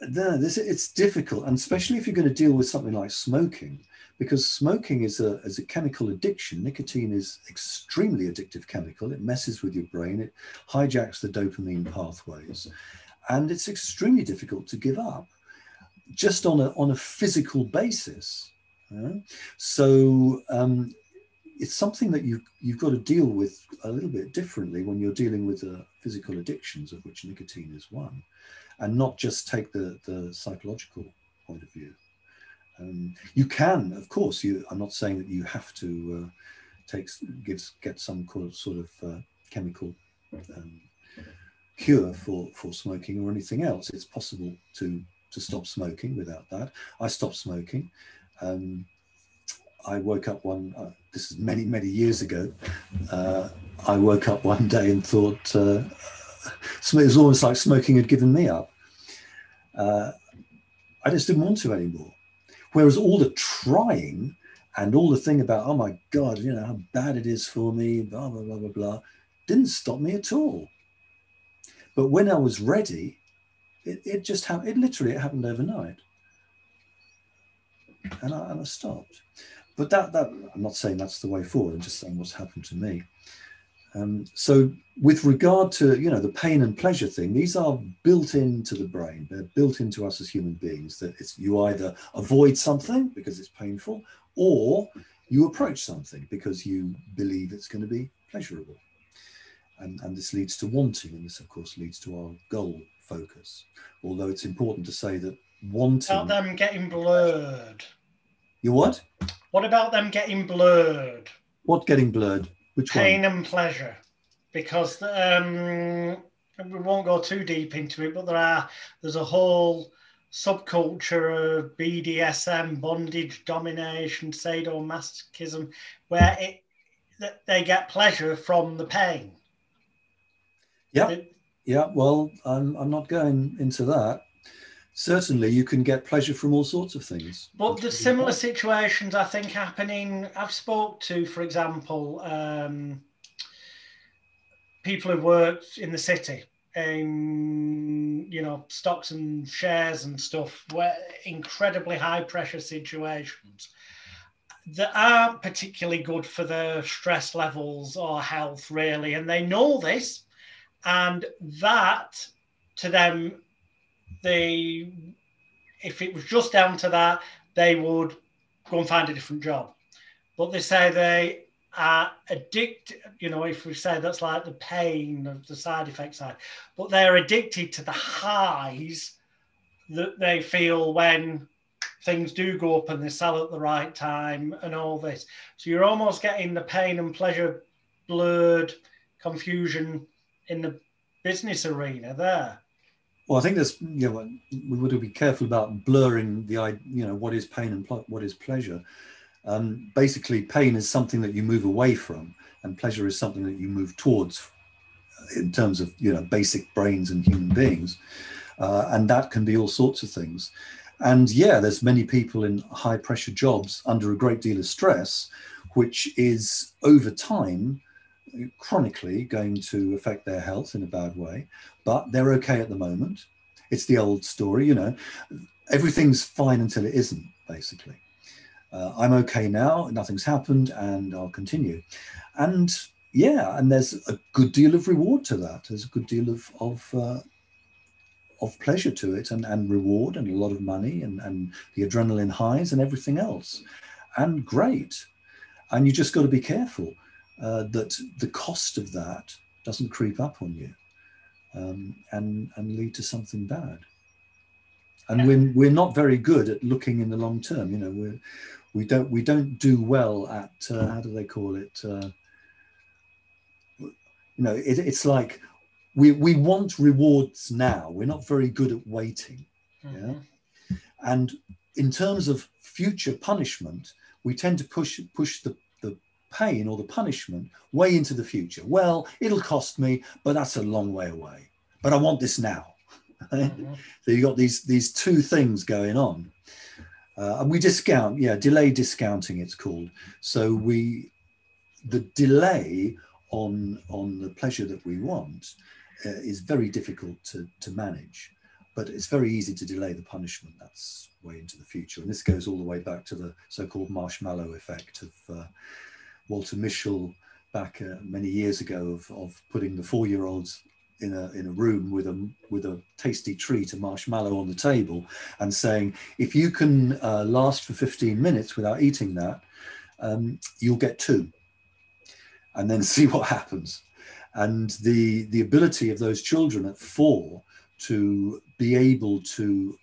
uh, no, this it's difficult, and especially if you're going to deal with something like smoking, because smoking is a is a chemical addiction. Nicotine is extremely addictive chemical. It messes with your brain. It hijacks the dopamine pathways, and it's extremely difficult to give up, just on a on a physical basis. So um, it's something that you you've got to deal with a little bit differently when you're dealing with uh, physical addictions, of which nicotine is one and not just take the, the psychological point of view. Um, you can, of course, you, I'm not saying that you have to uh, take, get some sort of uh, chemical um, cure for, for smoking or anything else. It's possible to, to stop smoking without that. I stopped smoking. Um, I woke up one, uh, this is many, many years ago. Uh, I woke up one day and thought, uh, it was almost like smoking had given me up. Uh, I just didn't want to anymore. Whereas all the trying and all the thing about, oh my God, you know, how bad it is for me, blah, blah, blah, blah, blah, didn't stop me at all. But when I was ready, it, it just happened. It literally it happened overnight, and I, and I stopped. But that that I'm not saying that's the way forward. I'm just saying what's happened to me. Um, so with regard to you know the pain and pleasure thing, these are built into the brain. They're built into us as human beings. That it's you either avoid something because it's painful, or you approach something because you believe it's going to be pleasurable. And, and this leads to wanting, and this of course leads to our goal focus. Although it's important to say that wanting.
About them getting blurred.
You what?
What about them getting blurred?
What getting blurred? Which
Pain
one?
and pleasure. Because um, we won't go too deep into it, but there are there's a whole subculture of BDSM, bondage, domination, sadomasochism, where it that they get pleasure from the pain.
Yeah, yeah. Well, I'm I'm not going into that. Certainly, you can get pleasure from all sorts of things.
But the similar situations, I think, happening. I've spoke to, for example, um, people who worked in the city in you know stocks and shares and stuff where incredibly high pressure situations that aren't particularly good for their stress levels or health really and they know this and that to them they if it was just down to that they would go and find a different job but they say they are addicted, you know, if we say that's like the pain of the side effect side, but they're addicted to the highs that they feel when things do go up and they sell at the right time and all this. So you're almost getting the pain and pleasure blurred confusion in the business arena there.
Well, I think there's, you know, we would be careful about blurring the, you know, what is pain and what is pleasure um, basically, pain is something that you move away from, and pleasure is something that you move towards in terms of you know basic brains and human beings. Uh, and that can be all sorts of things. And yeah, there's many people in high pressure jobs under a great deal of stress, which is over time chronically going to affect their health in a bad way. But they're okay at the moment. It's the old story, you know, everything's fine until it isn't, basically uh, I'm okay now, nothing's happened, and I'll continue. And yeah, and there's a good deal of reward to that. There's a good deal of of uh, of pleasure to it, and and reward, and a lot of money, and and the adrenaline highs, and everything else, and great. And you just got to be careful uh, that the cost of that doesn't creep up on you, um, and and lead to something bad. And we're, we're not very good at looking in the long term you know we're we don't we don't do well at uh, how do they call it uh, you know it, it's like we we want rewards now. We're not very good at waiting mm-hmm. yeah and in terms of future punishment we tend to push push the pain or the punishment way into the future well it'll cost me but that's a long way away but i want this now mm-hmm. so you got these these two things going on uh, and we discount, yeah, delay discounting it's called. So we, the delay on on the pleasure that we want uh, is very difficult to to manage, but it's very easy to delay the punishment. That's way into the future, and this goes all the way back to the so-called marshmallow effect of uh, Walter Mischel back uh, many years ago of, of putting the four-year-olds in a in a room with a with a tasty treat, a marshmallow on the table, and saying, if you can uh, last for 15 minutes without eating that, um, you'll get two, and then see what happens. And the the ability of those children at four to be able to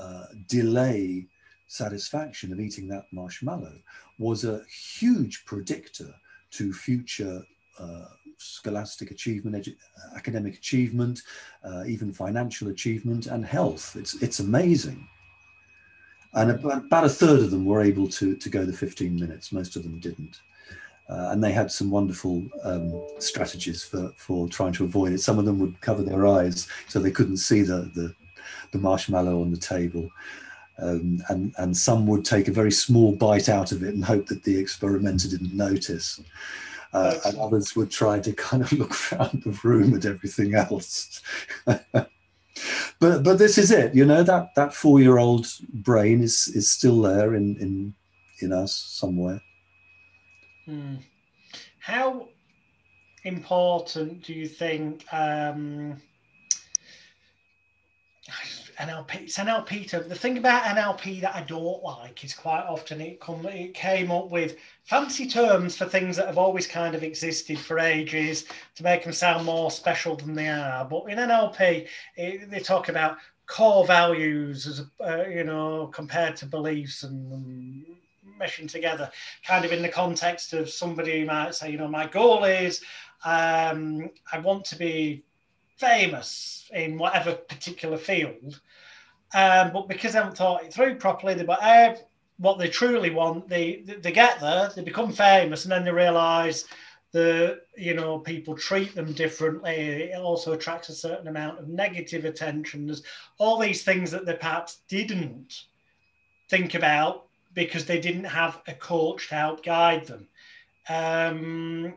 uh, delay satisfaction of eating that marshmallow was a huge predictor to future uh, scholastic achievement, edu- academic achievement, uh, even financial achievement, and health. It's it's amazing. And about a third of them were able to to go the 15 minutes. Most of them didn't. Uh, and they had some wonderful um, strategies for, for trying to avoid it. Some of them would cover their eyes so they couldn't see the, the, the marshmallow on the table. Um, and, and some would take a very small bite out of it and hope that the experimenter didn't notice. uh, and others would try to kind of look around the room at everything else. but but this is it, you know that that four year old brain is is still there in in in us somewhere.
Hmm. How important do you think? Um, NLP. It's NLP. To, the thing about NLP that I don't like is quite often it come it came up with fancy terms for things that have always kind of existed for ages to make them sound more special than they are. But in NLP, it, they talk about core values as uh, you know compared to beliefs and, meshing together, kind of in the context of somebody might say, you know, my goal is um, I want to be famous in whatever particular field. Um, but because they haven't thought it through properly, they but uh, what they truly want, they they get there, they become famous, and then they realise the you know people treat them differently. It also attracts a certain amount of negative attention. There's all these things that they perhaps didn't think about because they didn't have a coach to help guide them. Um,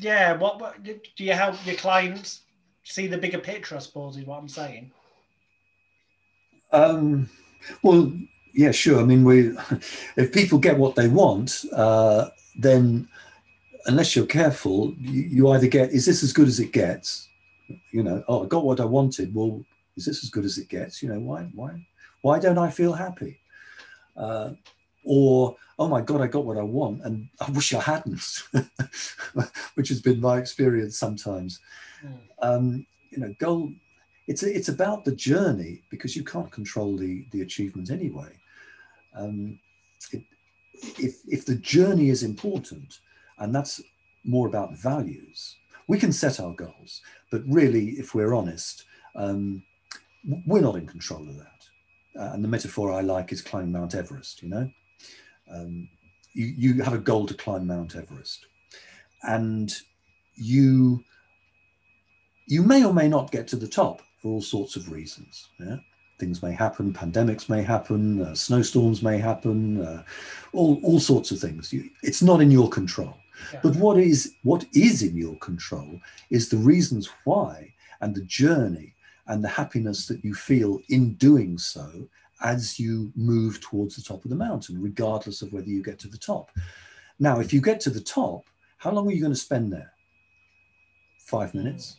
yeah, what, what do you help your clients see the bigger picture? I suppose is what I'm saying.
Um, well, yeah, sure. I mean, we if people get what they want, uh, then unless you're careful, you, you either get is this as good as it gets? You know, oh, I got what I wanted. Well, is this as good as it gets? You know, why, why, why don't I feel happy? Uh, or oh my god i got what i want and i wish i hadn't which has been my experience sometimes. Mm. um, you know goal it's it's about the journey because you can't control the the achievement anyway. Um, it, if if the journey is important and that's more about values we can set our goals but really if we're honest um, we're not in control of that. Uh, and the metaphor i like is climbing mount everest you know um, you, you have a goal to climb Mount Everest, and you you may or may not get to the top for all sorts of reasons. Yeah? Things may happen, pandemics may happen, uh, snowstorms may happen, uh, all, all sorts of things. You, it's not in your control. Yeah. But what is what is in your control is the reasons why and the journey and the happiness that you feel in doing so as you move towards the top of the mountain, regardless of whether you get to the top. Now, if you get to the top, how long are you going to spend there? Five minutes?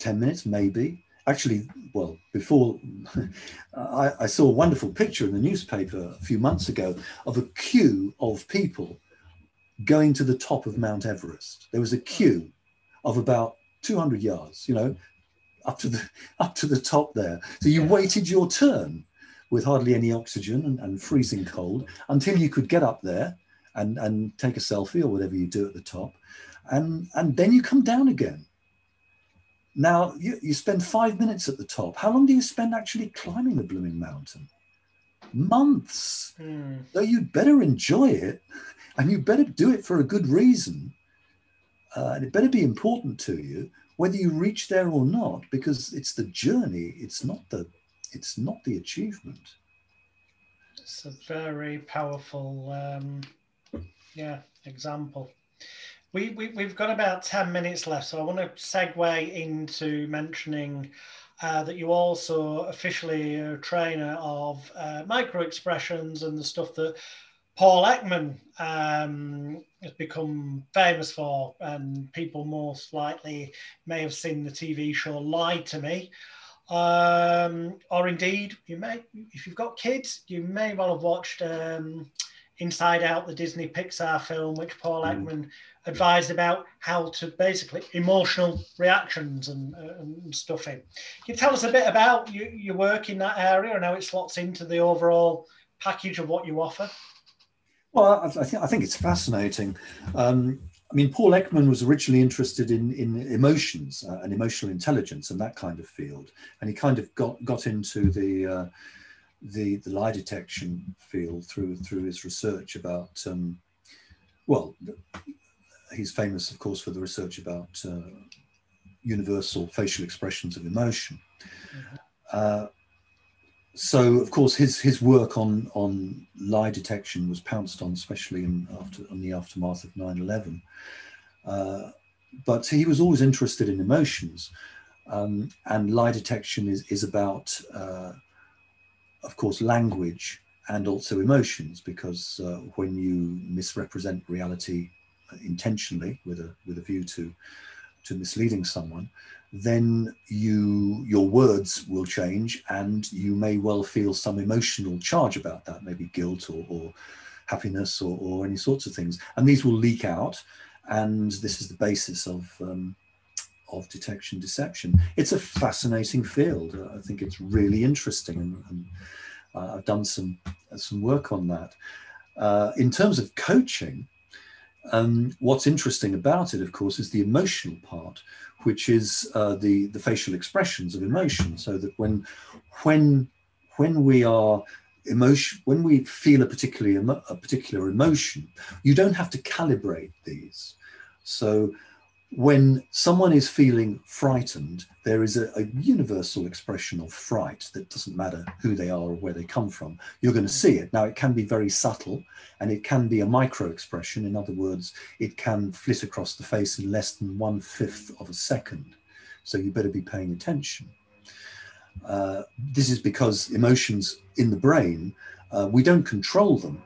10 minutes, maybe. Actually, well, before I, I, saw a wonderful picture in the newspaper a few months ago of a queue of people going to the top of Mount Everest. There was a queue of about 200 yards, you know, up to the up to the top there. So you waited your turn with hardly any oxygen and, and freezing cold until you could get up there and, and take a selfie or whatever you do at the top. And, and then you come down again. Now, you, you spend five minutes at the top. How long do you spend actually climbing the blooming mountain? Months. Mm. So you'd better enjoy it and you better do it for a good reason. Uh, and it better be important to you, whether you reach there or not, because it's the journey, it's not the it's not the achievement.
It's a very powerful, um, yeah, example. We, we, we've got about 10 minutes left, so I want to segue into mentioning uh, that you also officially a trainer of uh, micro expressions and the stuff that Paul Ekman um, has become famous for, and people most likely may have seen the TV show Lie to Me, um, or indeed, you may, if you've got kids, you may well have watched um, Inside Out, the Disney Pixar film, which Paul mm. Ekman advised about how to basically emotional reactions and, uh, and stuff in. Can you tell us a bit about you, your work in that area and how it slots into the overall package of what you offer?
Well, I, I think I think it's fascinating. Um, I mean, Paul Ekman was originally interested in, in emotions uh, and emotional intelligence and that kind of field, and he kind of got got into the uh, the the lie detection field through through his research about um, well, he's famous, of course, for the research about uh, universal facial expressions of emotion. Mm-hmm. Uh, so of course his his work on on lie detection was pounced on, especially in after in the aftermath of 9/11. Uh, but he was always interested in emotions, um, and lie detection is is about, uh, of course, language and also emotions, because uh, when you misrepresent reality intentionally with a with a view to to misleading someone, then you your words will change and you may well feel some emotional charge about that maybe guilt or, or happiness or, or, any sorts of things. And these will leak out and this is the basis of um, of detection deception. It's a fascinating field. I think it's really interesting and, and uh, i've done some some work on that. Uh, in terms of coaching um, what's interesting about it of course is the emotional part which is uh, the the facial expressions of emotion. So that when when when we are emotion when we feel a particularly a particular emotion, you don't have to calibrate these. So when someone is feeling frightened, there is a, a, universal expression of fright that doesn't matter who they are or where they come from. You're going to see it. Now, it can be very subtle and it can be a micro expression. In other words, it can flit across the face in less than one fifth of a second. So you better be paying attention. Uh, this is because emotions in the brain, uh, we don't control them.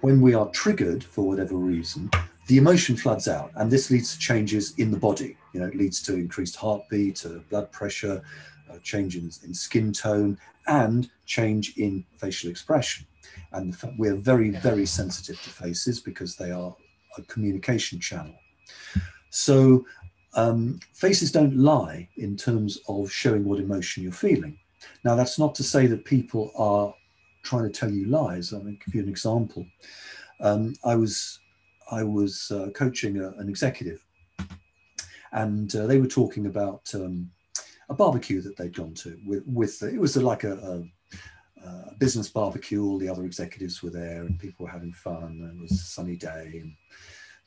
When we are triggered for whatever reason, the emotion floods out and this leads to changes in the body. You know it leads to increased heartbeat uh, blood pressure uh, change in, in, skin tone and change in facial expression. And we're very very sensitive to faces because they are a communication channel. So um, faces don't lie in terms of showing what emotion you're feeling. Now that's not to say that people are trying to tell you lies. I'll give you an example. Um, i was I was uh, coaching a, an executive, and uh, they were talking about um, a barbecue that they'd gone to. With, with it was like a, a, a, business barbecue. All the other executives were there, and people were having fun. And it was a sunny day, and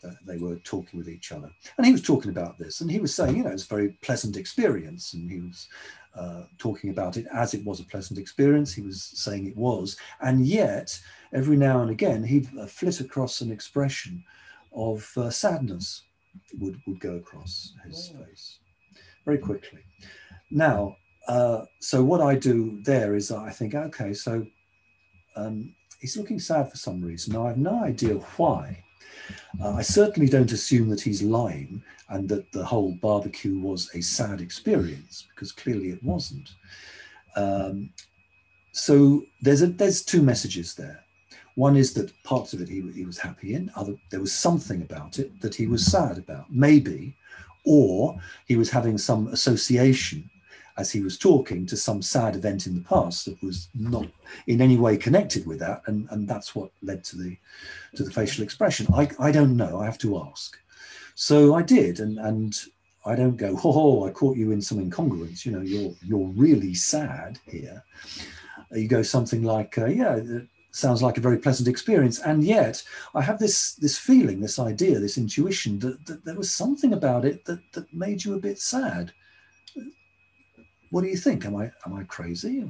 uh, they were talking with each other. And he was talking about this, and he was saying, you know, it's a very pleasant experience, and he was. Uh, talking about it as it was a pleasant experience. He was saying it was. And yet, every now and again, he'd flit across an expression of uh, sadness would, would go across his oh. face very quickly. Now, uh, so what I do there is I think, okay, so um, he's looking sad for some reason. Now, I have no idea why. Uh, I certainly don't assume that he's lying and that the whole barbecue was a sad experience because clearly it wasn't. Um, so there's a, there's two messages there. One is that parts of it he, he was happy in, other there was something about it that he was sad about, maybe, or he was having some association as he was talking to some sad event in the past that was not in any way connected with that, and, and that's what led to the to the facial expression. I, I don't know, I have to ask. So I did, and and I don't go, oh, I caught you in some incongruence. You know, you're you're really sad here. You go something like, uh, yeah, sounds like a very pleasant experience. And yet i have this this feeling this idea this intuition that, that there was something about it that that made you a bit sad. What do you think? Am i am i crazy?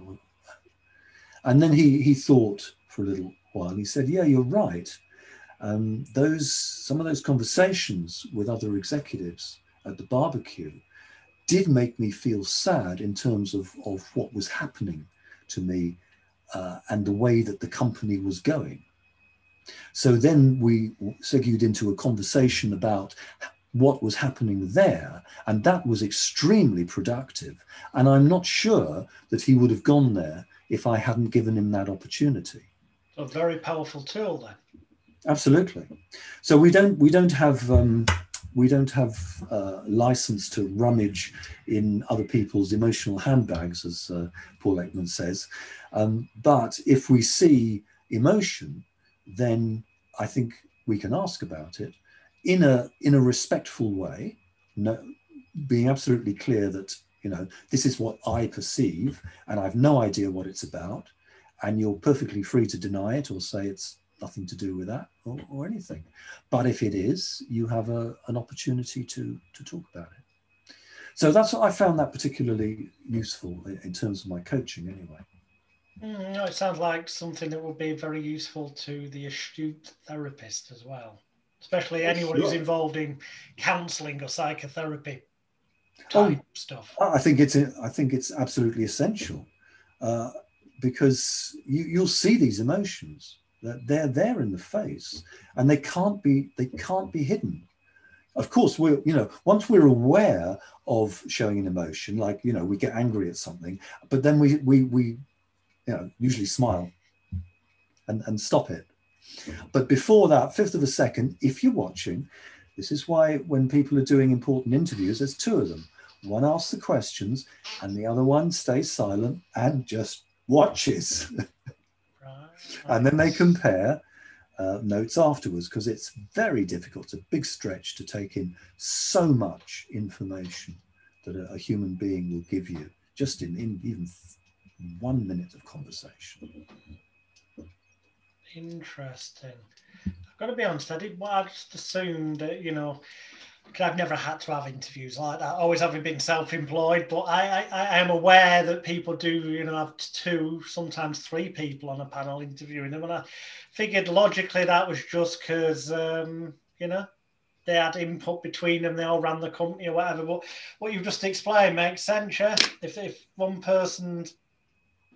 And then he he thought for a little while. He said yeah you're right. Um, those some of those conversations with other executives at the barbecue did make me feel sad in terms of of what was happening to me uh, and the way that the company was going. So then we segued into a conversation about what was happening there, and that was extremely productive. And I'm not sure that he would have gone there if I hadn't given him that opportunity.
A very powerful tool, then.
Absolutely. So we don't we don't have um, we don't have uh, license to rummage in other people's emotional handbags, as uh, Paul Ekman says. Um, but if we see emotion, then I think we can ask about it in a in a respectful way, no, being absolutely clear that you know this is what I perceive, and I've no idea what it's about, and you're perfectly free to deny it or say it's nothing to do with that or, or anything. But if it is, you have a, an opportunity to, to talk about it. So that's I found that particularly useful in terms of my coaching anyway.
Mm, no, it sounds like something that would be very useful to the astute therapist as well, especially anyone sure. who's involved in counselling or psychotherapy oh, type oh, stuff.
I think it's I think it's absolutely essential uh, because you, you'll see these emotions they're there in the face and they can't be they can't be hidden. Of course we're you know once we're aware of showing an emotion like you know we get angry at something but then we we we you know usually smile and and stop it. But before that fifth of a second if you're watching this is why when people are doing important interviews there's two of them. One asks the questions and the other one stays silent and just watches and then they compare uh, notes afterwards because it's very difficult, it's a big stretch to take in so much information that a, a human being will give you just in, in even one minute of conversation.
Interesting. I've got to be honest, I did well, I just assumed that, you know, because I've never had to have interviews like that, always having been self-employed. But I, I, I am aware that people do, you know, have two, sometimes three people on a panel interviewing them, and I figured logically that was just because, um, you know, they had input between them, they all ran the company or whatever. But what you've just explained makes sense, yeah. If if one person's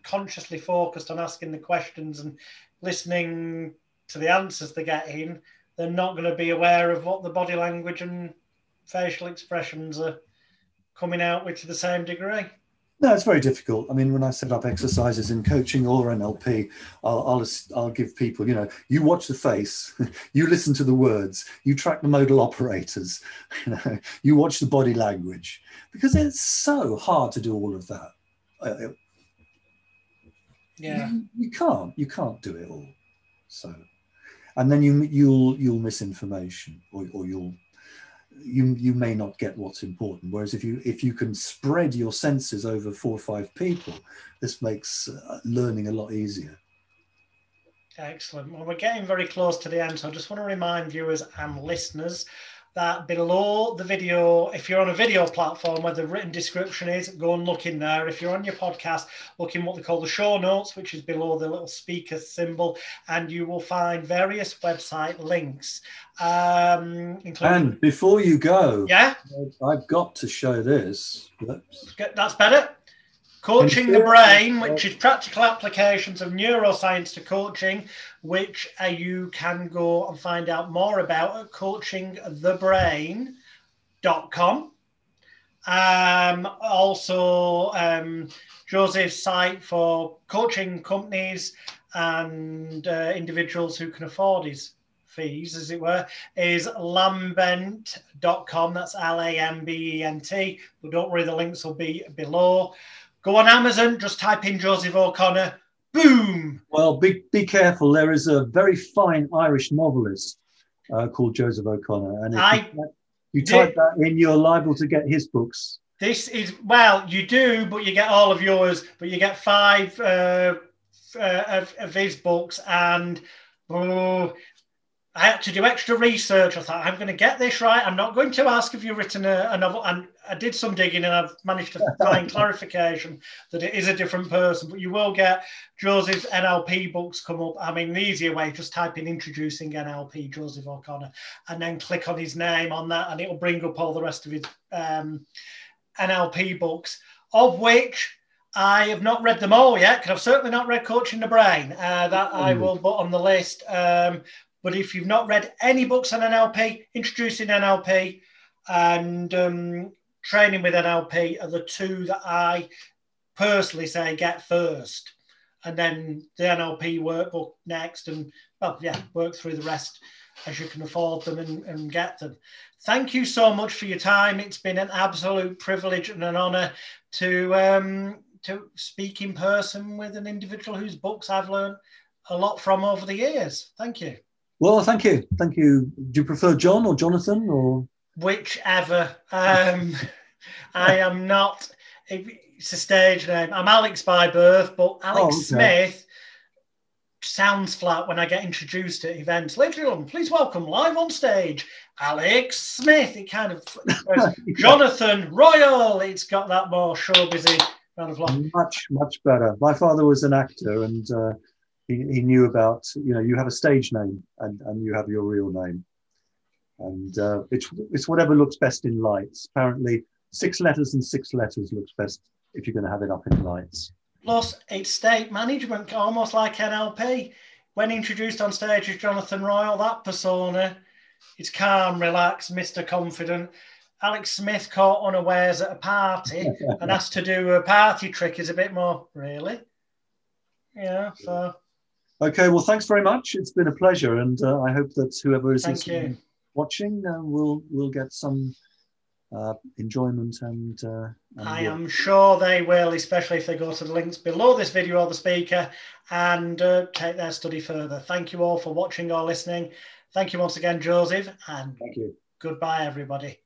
consciously focused on asking the questions and listening to the answers they're getting, they're not going to be aware of what the body language and facial expressions are coming out with to the same degree?
No, it's very difficult. I mean, when I set up exercises in coaching or NLP, I'll, I'll, I'll give people, you know, you watch the face, you listen to the words, you track the modal operators, you know, you watch the body language, because it's so hard to do all of that.
Uh, yeah,
you, you can't, you can't do it all. So, and then you you'll you'll miss information, or, or you'll you you may not get what's important. Whereas if you if you can spread your senses over four or five people this makes uh, learning a lot easier.
Excellent. Well we're getting very close to the end so i just want to remind viewers and listeners that below the video, if you're on a video platform where the written description is, go and look in there. If you're on your podcast, look in what they call the show notes, which is below the little speaker symbol, and you will find various website links. Um,
including... And before you go,
yeah,
I've got to show this.
That's better. Coaching the Brain, which is practical applications of neuroscience to coaching, which uh, you can go and find out more about at coachingthebrain.com. Um, also, um, Joseph's site for coaching companies and uh, individuals who can afford his fees, as it were, is lambent.com. That's L A M B E N T. But don't worry, the links will be below. Go on Amazon, just type in Joseph O'Connor. Boom.
Well, be, be careful. There is a very fine Irish novelist uh, called Joseph O'Connor. And if I, you, you type that in, you're liable to get his books.
This is, well, you do, but you get all of yours, but you get five uh, uh, of, of his books. And oh, I had to do extra research. I thought, I'm going to get this right. I'm not going to ask if you've written a, a, novel. And I did some digging and I've managed to find clarification that it is a different person. But you will get Joseph's NLP books come up. I mean, the easier way, just type in introducing NLP, Joseph O'Connor, and then click on his name on that, and it'll bring up all the rest of his um, NLP books, of which I have not read them all yet because I've certainly not read Coaching the Brain. Uh, that I hmm. will put on the list. Um, but if you've not read any books on NLP, introducing NLP and um, training with NLP are the two that I personally say get first. And then the NLP workbook next, and well, yeah, work through the rest as you can afford them and, and get them. Thank you so much for your time. It's been an absolute privilege and an honor to um, to speak in person with an individual whose books I've learned a lot from over the years. Thank you.
Well, thank you. Thank you. Do you prefer John or Jonathan or?
Whichever. Um, I am not, it's a stage name. I'm Alex by birth, but Alex oh, okay. Smith sounds flat when I get introduced at events. Ladies and gentlemen, please welcome live on stage Alex Smith. It kind of, Jonathan Royle, it's got that more show busy kind of line.
Much, much better. My father was an actor, and uh, he, he knew about you know you have a stage name and, and you have your real name, and uh, it's it's whatever looks best in lights. Apparently, six letters and six letters looks best if you're going to have it up in lights.
Plus, it's state management, almost like NLP. When introduced on stage as Jonathan Royle, that persona, it's calm, relaxed, Mr. Confident. Alex Smith caught unawares at a party and asked to do a party trick is a bit more really. Yeah, so.
Okay, well, thanks very much. It's been a pleasure, and uh, I hope that whoever is watching uh, will will get some uh, enjoyment and, uh,
and I am sure they will, especially if they go to the links below this video or the speaker and uh, take their study further. Thank you all for watching or listening. Thank you once again, Joseph, and
Thank you.
goodbye, everybody.